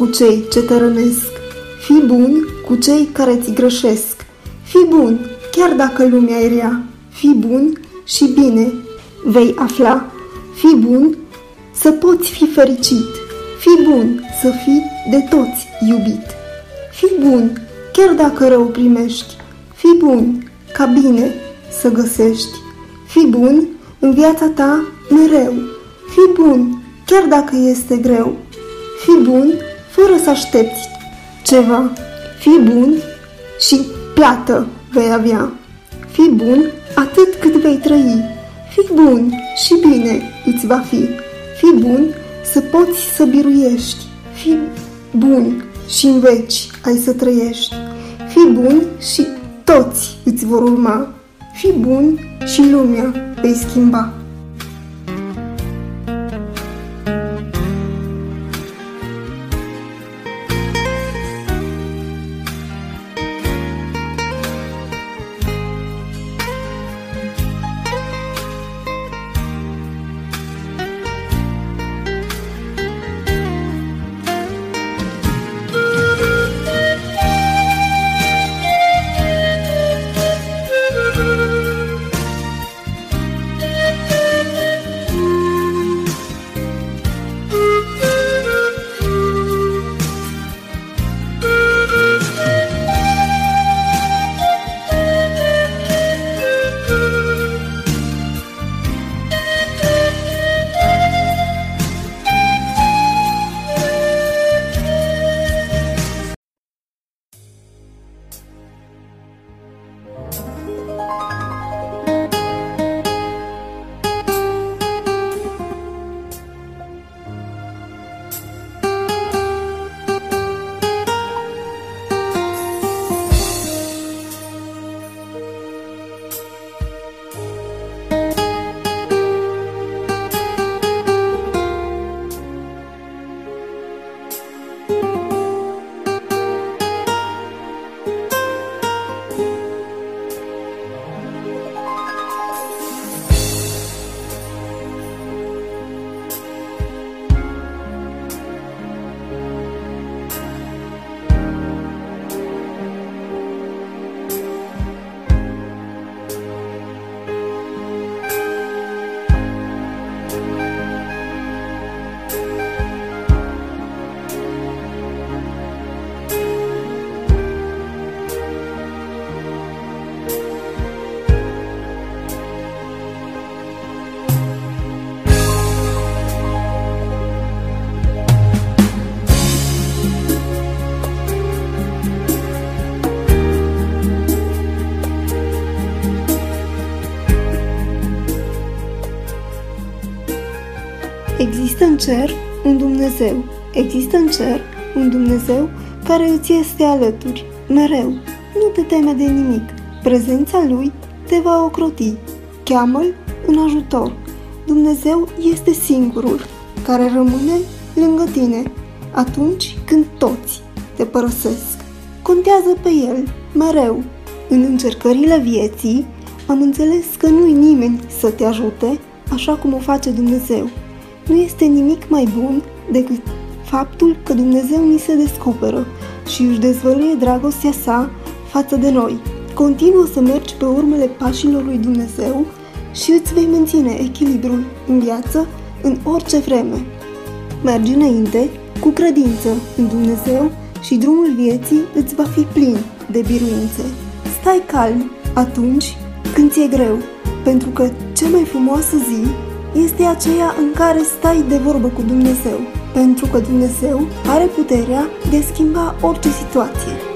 cu cei ce te rănesc, fii bun cu cei care ți greșesc, fii bun chiar dacă lumea e rea, fii bun și bine vei afla, fii bun să poți fi fericit, fii bun să fii de toți iubit, fii bun chiar dacă rău primești, fii bun ca bine să găsești, fii bun în viața ta mereu, fii bun chiar dacă este greu, fii bun fără să aștepți ceva, fii bun și plată vei avea, fii bun atât cât vei trăi, fii bun și bine îți va fi, fii bun să poți să biruiești, fii bun și în veci ai să trăiești, fii bun și toți îți vor urma, fii bun și lumea vei schimba. Există în cer un Dumnezeu. Există în cer un Dumnezeu care îți este alături, mereu. Nu te teme de nimic. Prezența Lui te va ocroti. Cheamă-L în ajutor. Dumnezeu este singurul care rămâne lângă tine atunci când toți te părăsesc. Contează pe El mereu. În încercările vieții am înțeles că nu-i nimeni să te ajute așa cum o face Dumnezeu. Nu este nimic mai bun decât faptul că Dumnezeu ni se descoperă și își dezvăluie dragostea sa față de noi. Continuă să mergi pe urmele pașilor lui Dumnezeu și îți vei menține echilibrul în viață în orice vreme. Mergi înainte cu credință în Dumnezeu și drumul vieții îți va fi plin de biruințe. Stai calm atunci când ți-e greu, pentru că cea mai frumoasă zi este aceea în care stai de vorbă cu Dumnezeu, pentru că Dumnezeu are puterea de a schimba orice situație.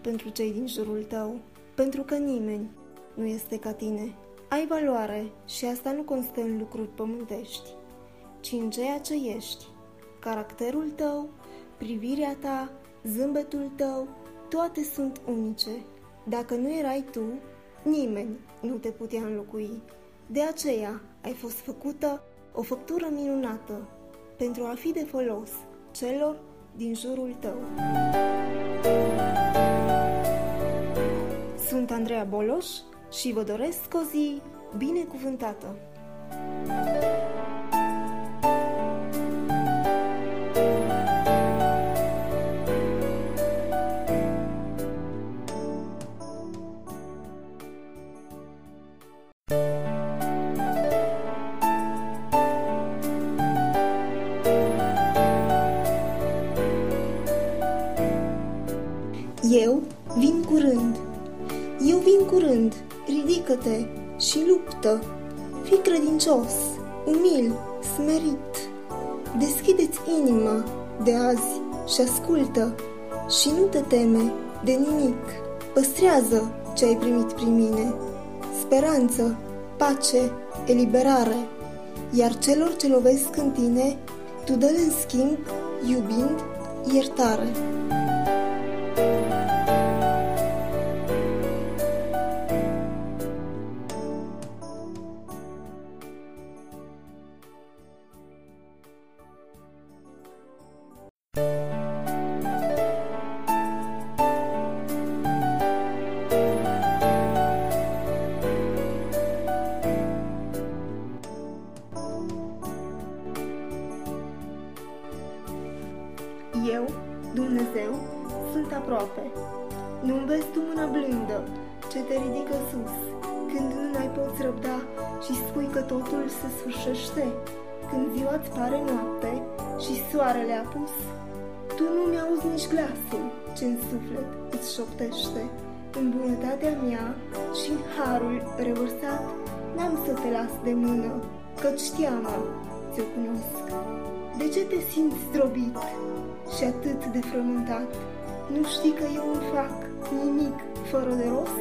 Pentru cei din jurul tău, pentru că nimeni nu este ca tine. Ai valoare și asta nu constă în lucruri pământești, ci în ceea ce ești. Caracterul tău, privirea ta, zâmbetul tău, toate sunt unice. Dacă nu erai tu, nimeni nu te putea înlocui. De aceea ai fost făcută o făptură minunată pentru a fi de folos celor din jurul tău. Sunt Andreea Boloș și vă doresc o zi binecuvântată! Eu azi și ascultă și nu te teme de nimic. Păstrează ce ai primit prin mine. Speranță, pace, eliberare. Iar celor ce lovesc în tine, tu dă în schimb, iubind, iertare. Eu, suflet îți șoptește. În bunătatea mea și în harul revărsat, n-am să te las de mână, căci teama ți-o cunosc. De ce te simți zdrobit și atât de frământat? Nu știi că eu nu fac nimic fără de rost?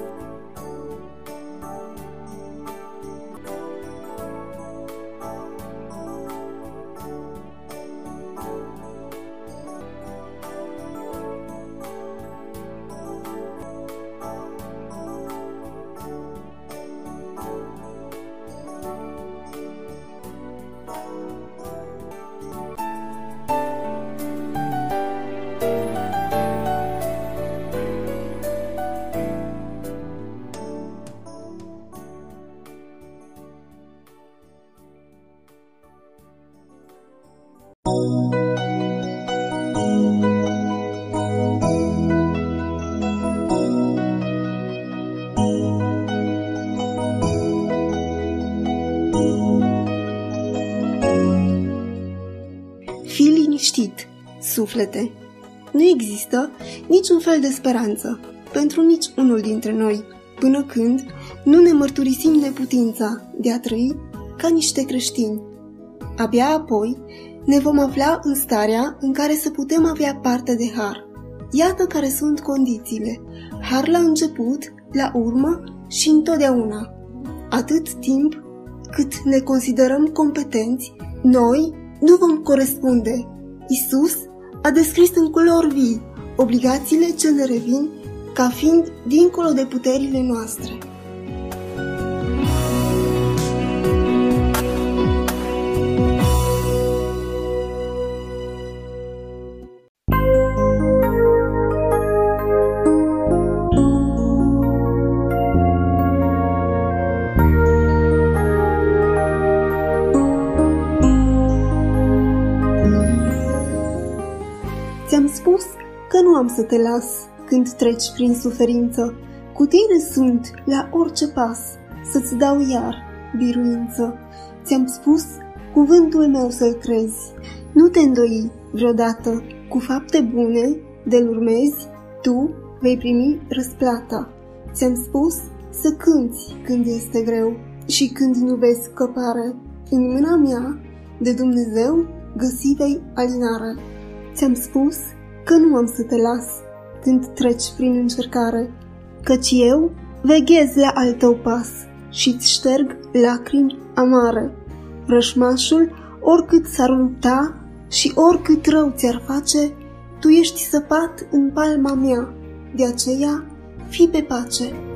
Suflete. Nu există niciun fel de speranță pentru nici unul dintre noi, până când nu ne mărturisim neputința de a trăi ca niște creștini. Abia apoi ne vom afla în starea în care să putem avea parte de har. Iată care sunt condițiile. Har la început, la urmă și întotdeauna. Atât timp cât ne considerăm competenți, noi nu vom corespunde. Isus a descris în culori vii obligațiile ce ne revin ca fiind dincolo de puterile noastre. Să te las când treci prin suferință. Cu tine sunt la orice pas, să-ți dau iar biruință. Ți-am spus cuvântul meu să-l crezi. Nu te îndoi vreodată cu fapte bune de-l urmezi, tu vei primi răsplata. Ți-am spus să cânți când este greu și când nu vezi scăpare. În mâna mea, de Dumnezeu, găsi vei alinare. Ți-am spus că nu am să te las când treci prin încercare, căci eu veghez la al tău pas și-ți șterg lacrimi amare. Rășmașul, oricât s-ar lupta și oricât rău ți-ar face, tu ești săpat în palma mea, de aceea fi pe pace.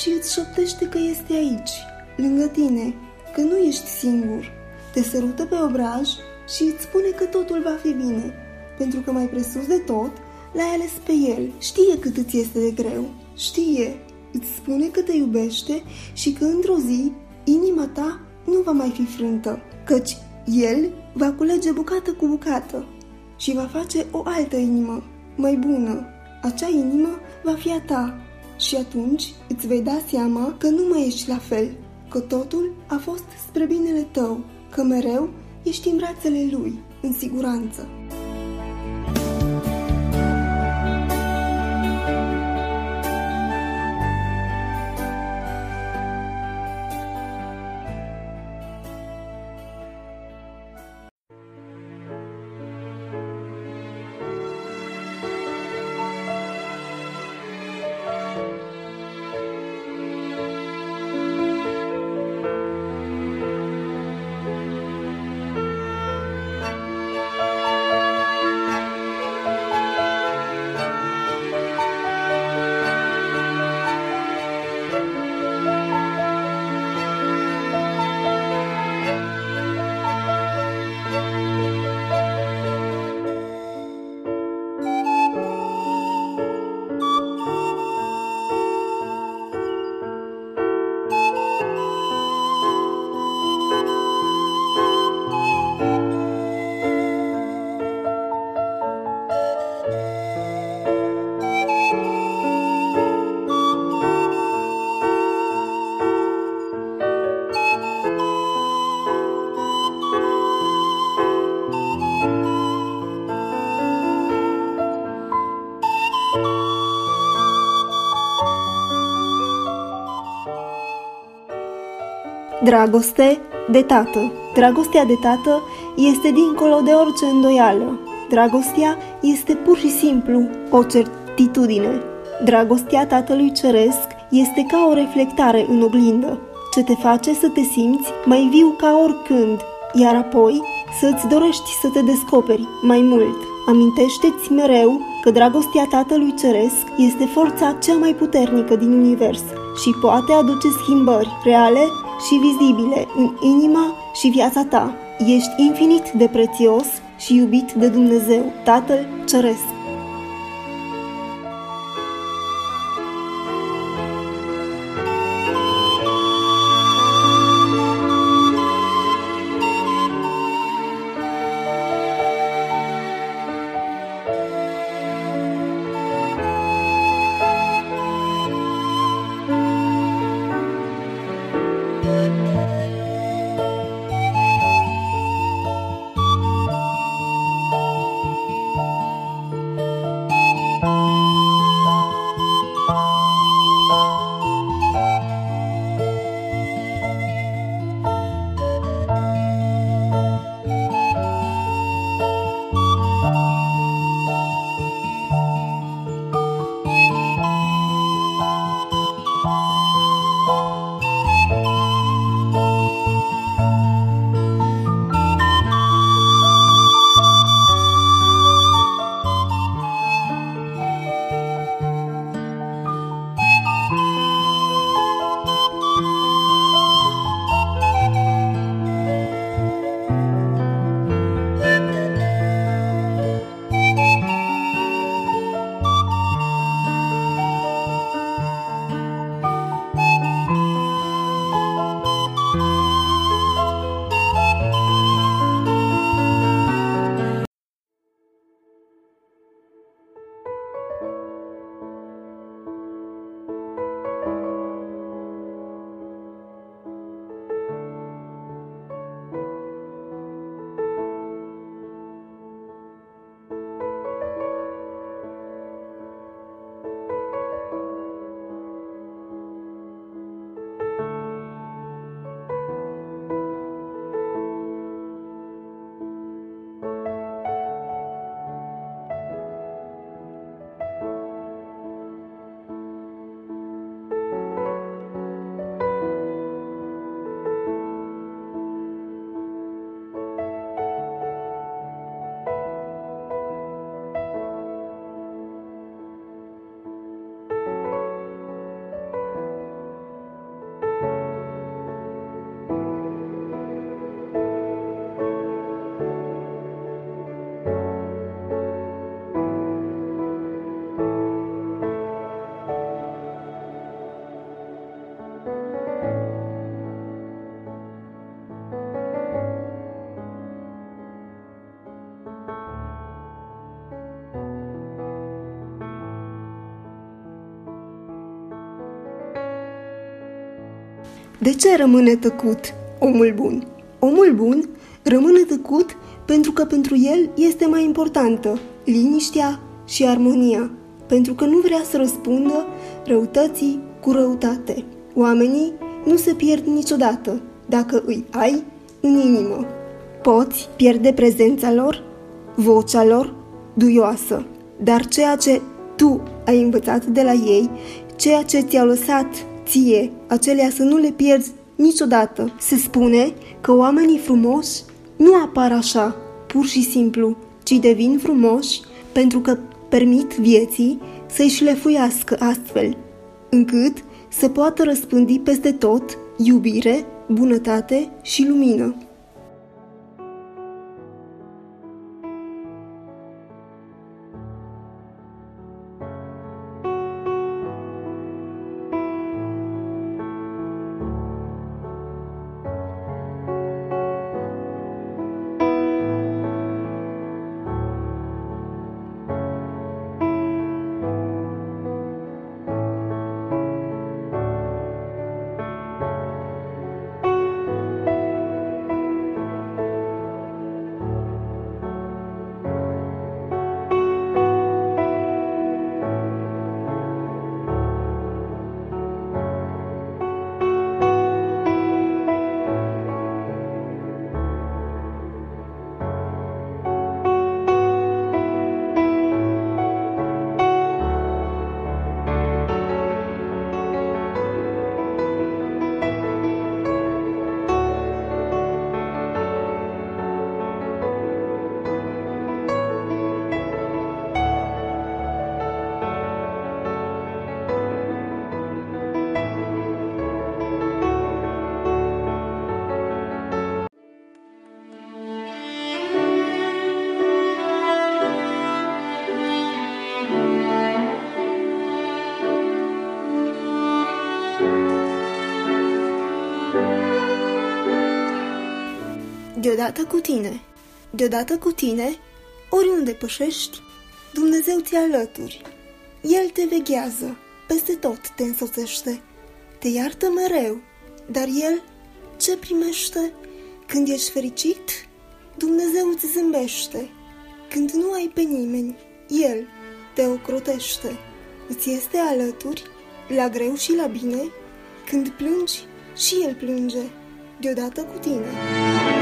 Și îți șoptește că este aici, lângă tine, că nu ești singur. Te sărută pe obraj și îți spune că totul va fi bine, pentru că mai presus de tot, l-ai ales pe el. Știe cât îți este de greu. Știe. Îți spune că te iubește și că într-o zi inima ta nu va mai fi frântă, căci el va culege bucată cu bucată și va face o altă inimă, mai bună. Acea inimă va fi a ta și atunci îți vei da seama că nu mai ești la fel, că totul a fost spre binele tău, că mereu ești în brațele lui, în siguranță. Dragoste de tată. Dragostea de tată este dincolo de orice îndoială. Dragostea este pur și simplu o certitudine. Dragostea Tatălui Ceresc este ca o reflectare în oglindă, ce te face să te simți mai viu ca oricând, iar apoi să-ți dorești să te descoperi mai mult. Amintește-ți mereu că dragostea Tatălui Ceresc este forța cea mai puternică din univers și poate aduce schimbări reale și vizibile în inima și viața ta. Ești infinit de prețios și iubit de Dumnezeu, Tatăl Ceresc. De ce rămâne tăcut omul bun? Omul bun rămâne tăcut pentru că pentru el este mai importantă liniștea și armonia, pentru că nu vrea să răspundă răutății cu răutate. Oamenii nu se pierd niciodată dacă îi ai în inimă. Poți pierde prezența lor, vocea lor duioasă, dar ceea ce tu ai învățat de la ei, ceea ce ți-au lăsat ție, acelea să nu le pierzi niciodată. Se spune că oamenii frumoși nu apar așa, pur și simplu, ci devin frumoși pentru că permit vieții să-i șlefuiască astfel, încât să poată răspândi peste tot iubire, bunătate și lumină. Deodată cu tine, deodată cu tine, oriunde pășești, Dumnezeu ți alături. El te veghează, peste tot te însoțește, te iartă mereu, dar El ce primește? Când ești fericit, Dumnezeu îți zâmbește. Când nu ai pe nimeni, El te ocrotește. Îți este alături, la greu și la bine, când plângi și El plânge, deodată cu tine.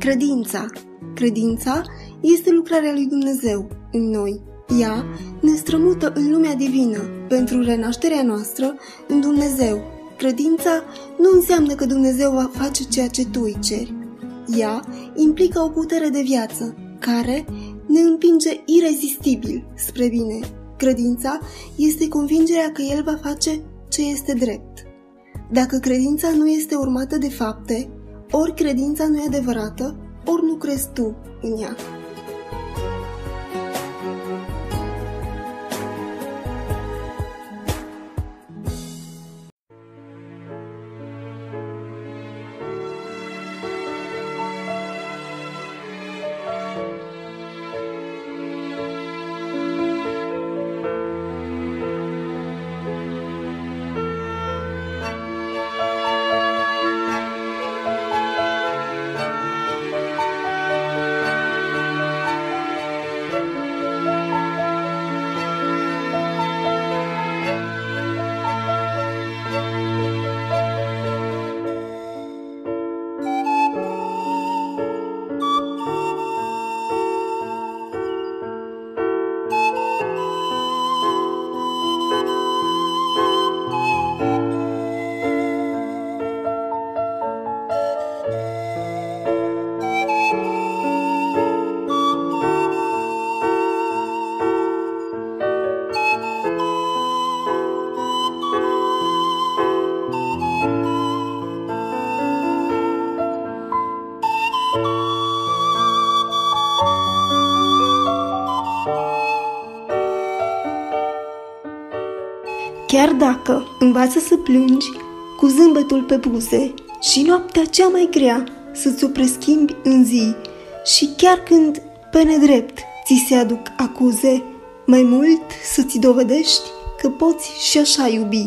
Credința. Credința este lucrarea lui Dumnezeu în noi. Ea ne strămută în lumea divină pentru renașterea noastră în Dumnezeu. Credința nu înseamnă că Dumnezeu va face ceea ce tu îi ceri. Ea implică o putere de viață care ne împinge irezistibil spre bine. Credința este convingerea că El va face ce este drept. Dacă credința nu este urmată de fapte, ori credința nu e adevărată, ori nu crezi tu în ea. Dacă învață să plângi cu zâmbetul pe buze și noaptea cea mai grea să-ți o preschimbi în zi și chiar când pe nedrept ți se aduc acuze, mai mult să-ți dovedești că poți și așa iubi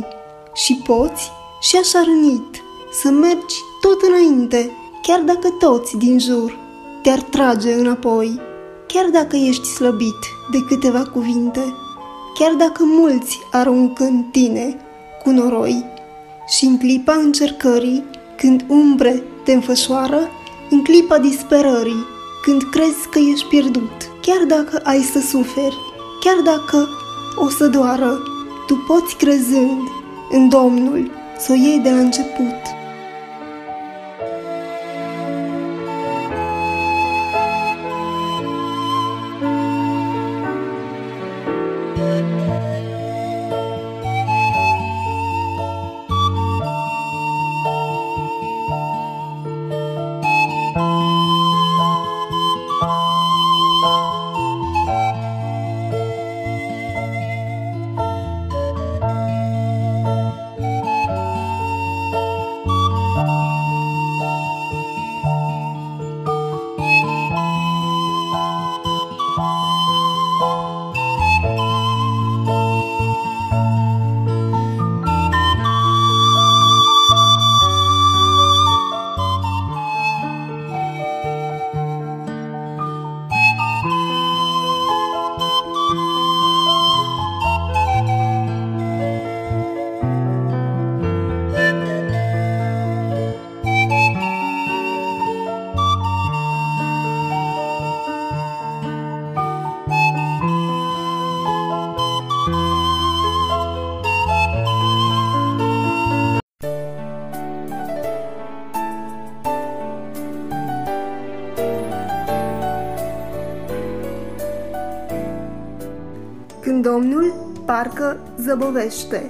și poți și așa rănit să mergi tot înainte, chiar dacă toți din jur te-ar trage înapoi, chiar dacă ești slăbit de câteva cuvinte, chiar dacă mulți aruncă în tine cu noroi. Și în clipa încercării, când umbre te înfășoară, în clipa disperării, când crezi că ești pierdut, chiar dacă ai să suferi, chiar dacă o să doară, tu poți crezând în Domnul să o iei de la început. Când Domnul parcă zăbovește,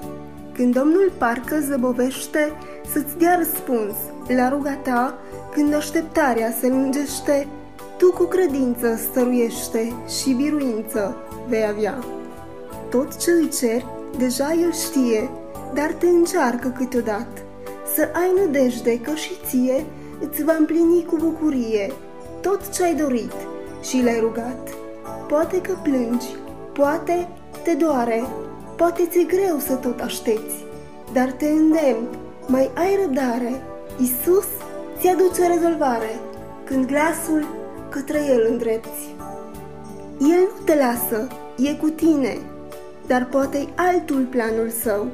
când Domnul parcă zăbovește să-ți dea răspuns la ruga ta, când așteptarea se lungește, tu cu credință stăruiește și biruință vei avea. Tot ce îi cer, deja el știe, dar te încearcă câteodată. Să ai nădejde că și ție îți va împlini cu bucurie tot ce ai dorit și l-ai rugat. Poate că plângi, Poate te doare, poate ți-e greu să tot aștepți, dar te îndemn, mai ai răbdare. Isus ți aduce rezolvare când glasul către El îndrepți. El nu te lasă, e cu tine, dar poate altul planul său.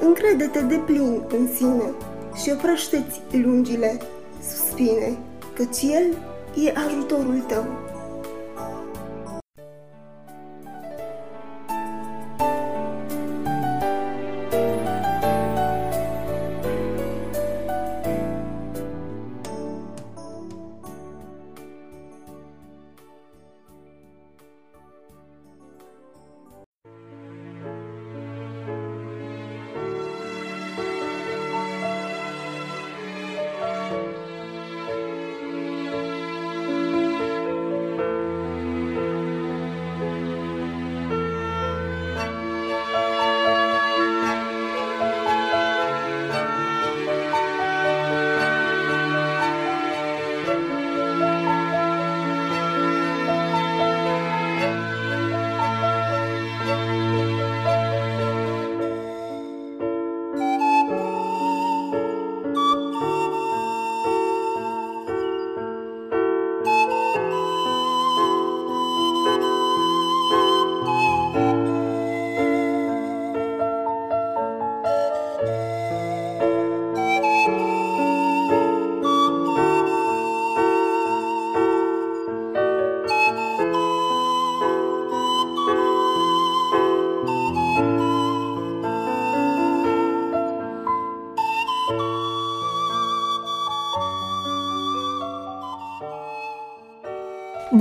Încrede-te de plin în sine și oprește-ți lungile suspine, căci El e ajutorul tău.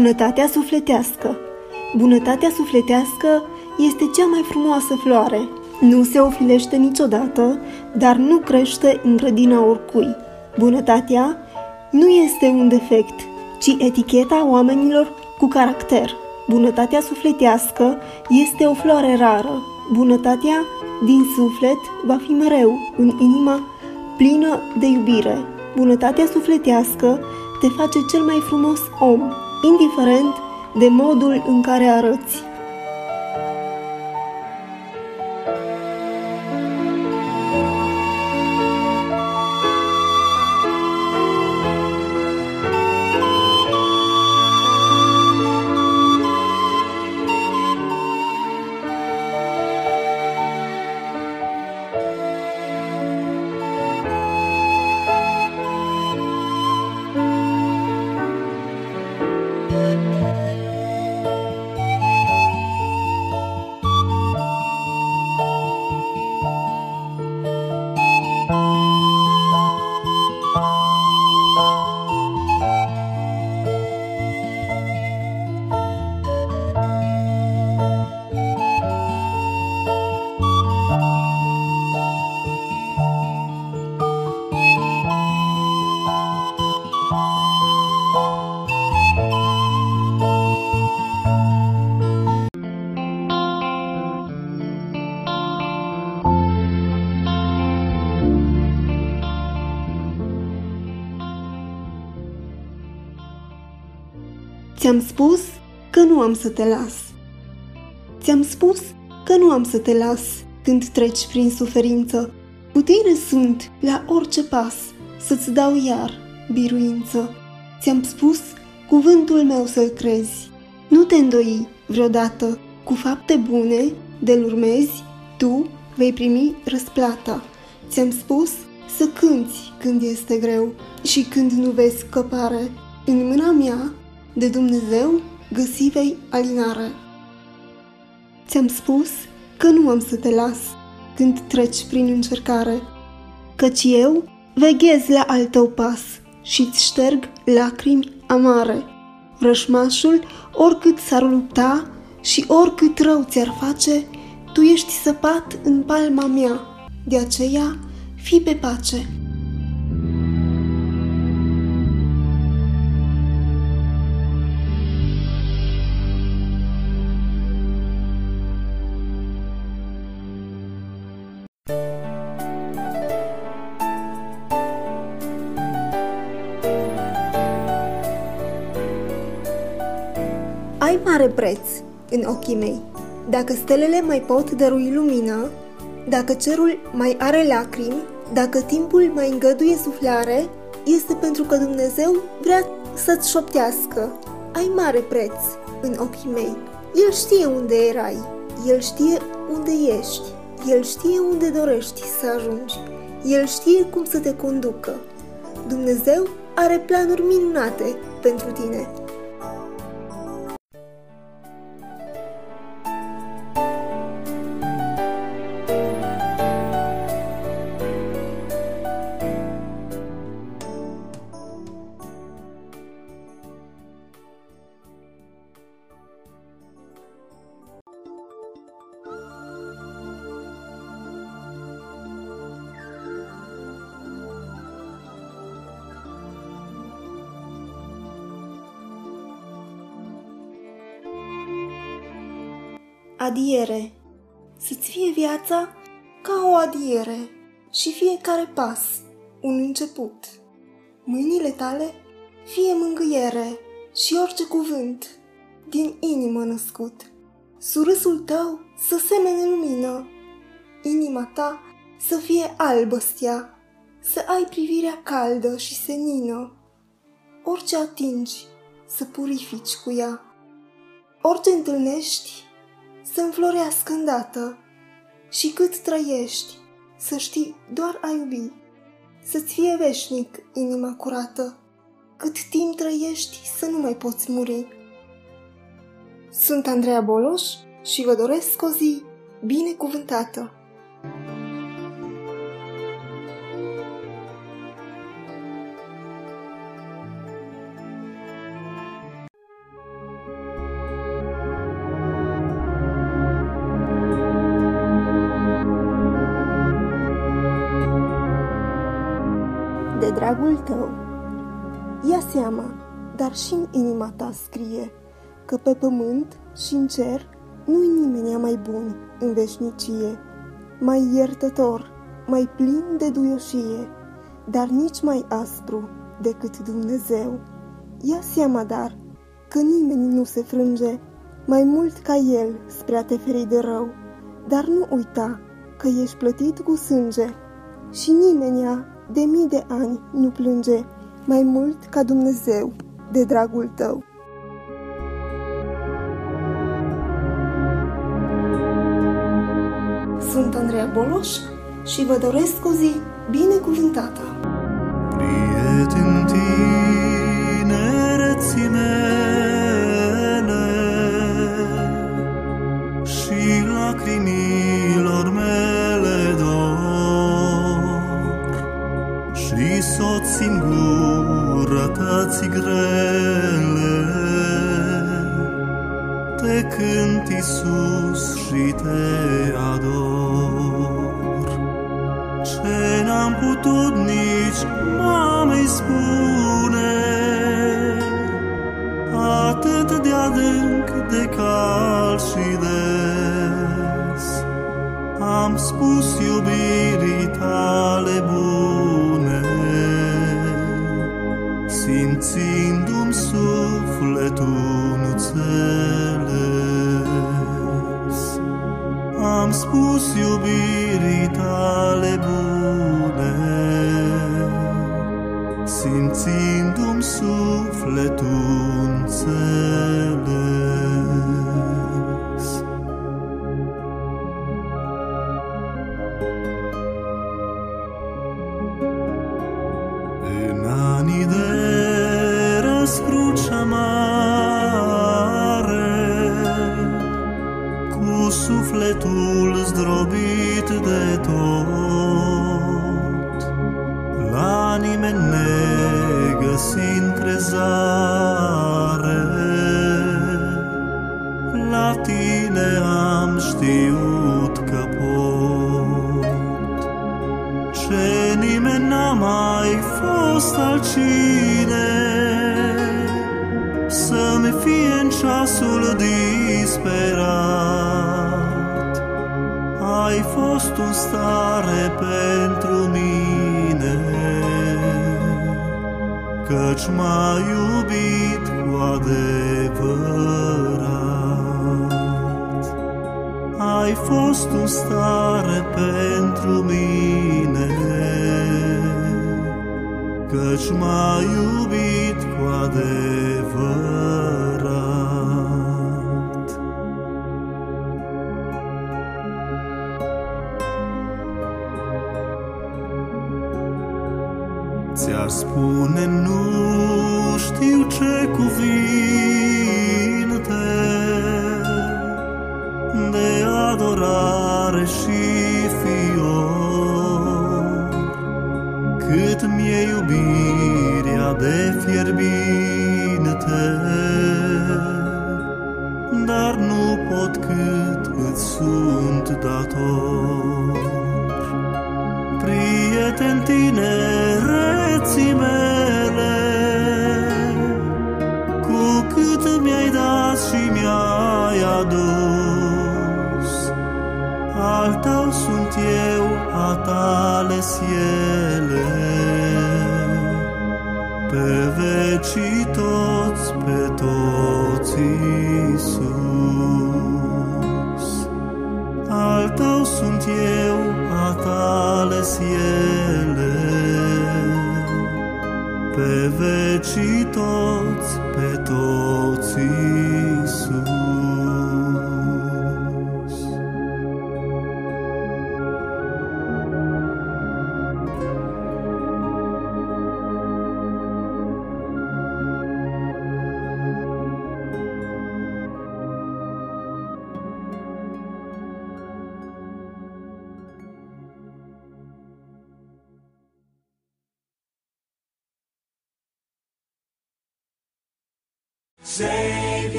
Bunătatea sufletească Bunătatea sufletească este cea mai frumoasă floare. Nu se ofilește niciodată, dar nu crește în grădina oricui. Bunătatea nu este un defect, ci eticheta oamenilor cu caracter. Bunătatea sufletească este o floare rară. Bunătatea din suflet va fi mereu în inima plină de iubire. Bunătatea sufletească te face cel mai frumos om, indiferent de modul în care arăți. Ți-am spus că nu am să te las. Ți-am spus că nu am să te las când treci prin suferință. Cu tine sunt la orice pas să-ți dau iar biruință. Ți-am spus cuvântul meu să-l crezi. Nu te îndoi vreodată cu fapte bune de-l urmezi, tu vei primi răsplata. Ți-am spus să cânți când este greu și când nu vezi scăpare. În mâna mea de Dumnezeu găsivei alinare. Ți-am spus că nu am să te las când treci prin încercare, căci eu veghez la al tău pas și-ți șterg lacrimi amare. Vrășmașul, oricât s-ar lupta și oricât rău ți-ar face, tu ești săpat în palma mea, de aceea fi pe pace. Ai mare preț în ochii mei. Dacă stelele mai pot dărui lumină, dacă cerul mai are lacrimi, dacă timpul mai îngăduie suflare, este pentru că Dumnezeu vrea să-ți șoptească. Ai mare preț în ochii mei. El știe unde erai, El știe unde ești, El știe unde dorești să ajungi, El știe cum să te conducă. Dumnezeu are planuri minunate pentru tine. Adiere. Să-ți fie viața ca o adiere și fiecare pas un început. Mâinile tale fie mângâiere și orice cuvânt din inimă născut. Surâsul tău să semene lumină, inima ta să fie albă stea, să ai privirea caldă și senină. Orice atingi, să purifici cu ea. Orice întâlnești, să înflorească îndată și cât trăiești, să știi doar a iubi, să-ți fie veșnic inima curată, cât timp trăiești să nu mai poți muri. Sunt Andreea Boloș și vă doresc o zi binecuvântată! Dragul tău. Ia seama, dar și în inima ta scrie că pe pământ și în cer nu-i nimeni mai bun în veșnicie, mai iertător, mai plin de duioșie, dar nici mai aspru decât Dumnezeu. Ia seama, dar, că nimeni nu se frânge mai mult ca El spre a te feri de rău, dar nu uita că ești plătit cu sânge și nimeni de mii de ani nu plânge mai mult ca Dumnezeu de dragul tău. Sunt Andreea Boloș și vă doresc o zi binecuvântată! Prieten tinereții mele singurătății grele te cânt Iisus și te ador. Ce n-am putut nici mamei spune, atât de adânc, de cal și des, am spus iubirii tale bune, simțindu-mi sufletul înțeles. Am spus iubirii tale bune, simțindu-mi sufletul înțeles. Ai fost un stare pentru mine, Căci m-ai iubit cu adevărat. Vecii toți, pe toți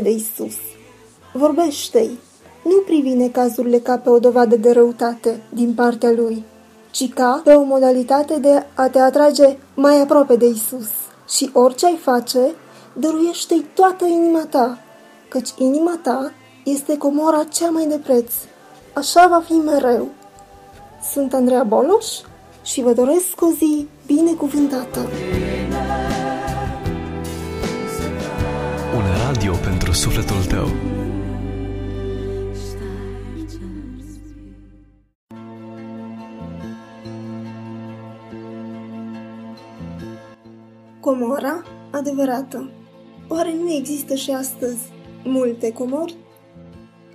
aproape de Isus. Vorbește-i. Nu privi necazurile ca pe o dovadă de răutate din partea Lui, ci ca pe o modalitate de a te atrage mai aproape de Isus. Și orice ai face, dăruiește-i toată inima ta, căci inima ta este comora cea mai de preț. Așa va fi mereu. Sunt Andreea Boloș și vă doresc o zi binecuvântată. Un radio pentru sufletul tău. Comora adevărată. Oare nu există și astăzi multe comori?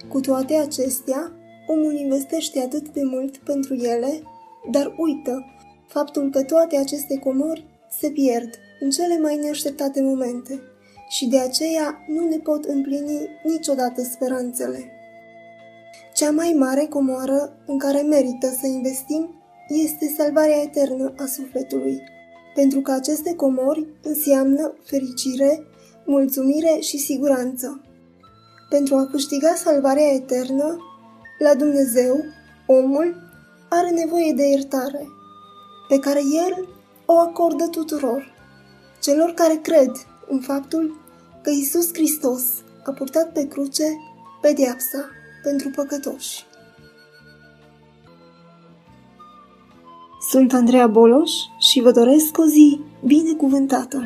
Cu toate acestea, omul investește atât de mult pentru ele, dar uită faptul că toate aceste comori se pierd în cele mai neașteptate momente și de aceea nu ne pot împlini niciodată speranțele. Cea mai mare comoară în care merită să investim este salvarea eternă a sufletului, pentru că aceste comori înseamnă fericire, mulțumire și siguranță. Pentru a câștiga salvarea eternă, la Dumnezeu, omul are nevoie de iertare, pe care El o acordă tuturor, celor care cred în faptul că Isus Hristos a purtat pe cruce pedeapsa pentru păcătoși. Sunt Andreea Boloș și vă doresc o zi binecuvântată!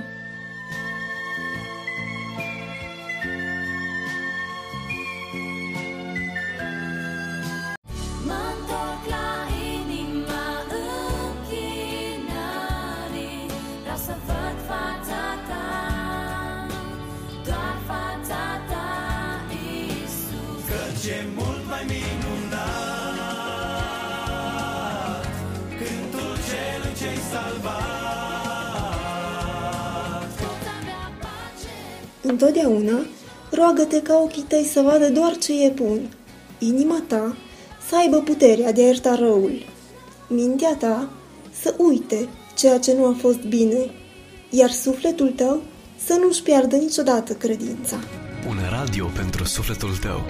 Întotdeauna roagă-te ca ochii tăi să vadă doar ce e bun, inima ta să aibă puterea de a ierta răul, mintea ta să uite ceea ce nu a fost bine, iar sufletul tău să nu-și piardă niciodată credința. Un radio pentru sufletul tău.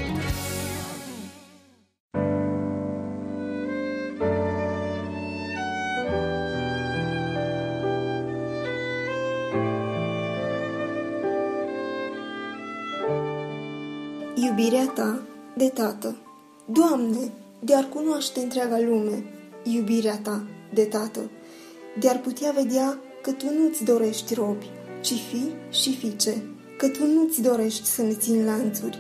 Iubirea ta de tată. Doamne, de-ar cunoaște întreaga lume, iubirea ta de tată, de-ar putea vedea că tu nu-ți dorești robi, ci fi și fiice, că tu nu-ți dorești să ne țin lanțuri,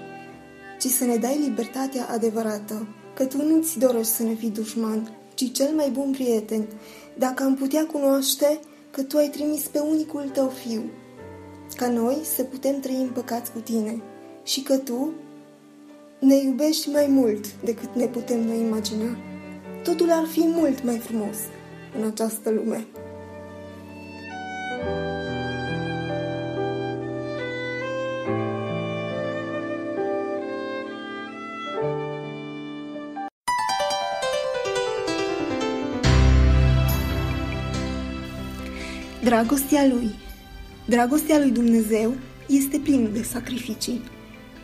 ci să ne dai libertatea adevărată, că tu nu-ți dorești să ne fii dușman, ci cel mai bun prieten, dacă am putea cunoaște că tu ai trimis pe unicul tău fiu, ca noi să putem trăi împăcați cu tine și că tu ne iubești mai mult decât ne putem noi imagina. Totul ar fi mult mai frumos în această lume. Dragostea lui Dragostea lui Dumnezeu este plină de sacrificii.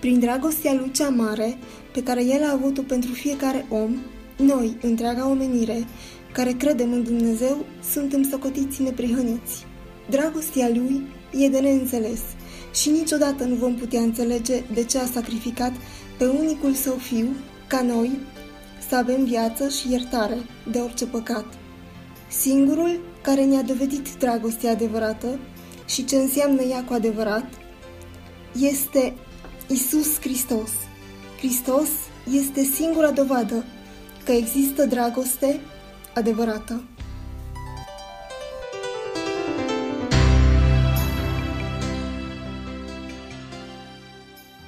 Prin dragostea lui cea mare, pe care El a avut-o pentru fiecare om, noi, întreaga omenire, care credem în Dumnezeu, suntem socotiți neprihăniți. Dragostea lui e de neînțeles și niciodată nu vom putea înțelege de ce a sacrificat pe unicul său fiu, ca noi, să avem viață și iertare de orice păcat. Singurul care ne-a dovedit dragostea adevărată și ce înseamnă ea cu adevărat este Isus Hristos. Hristos este singura dovadă că există dragoste adevărată.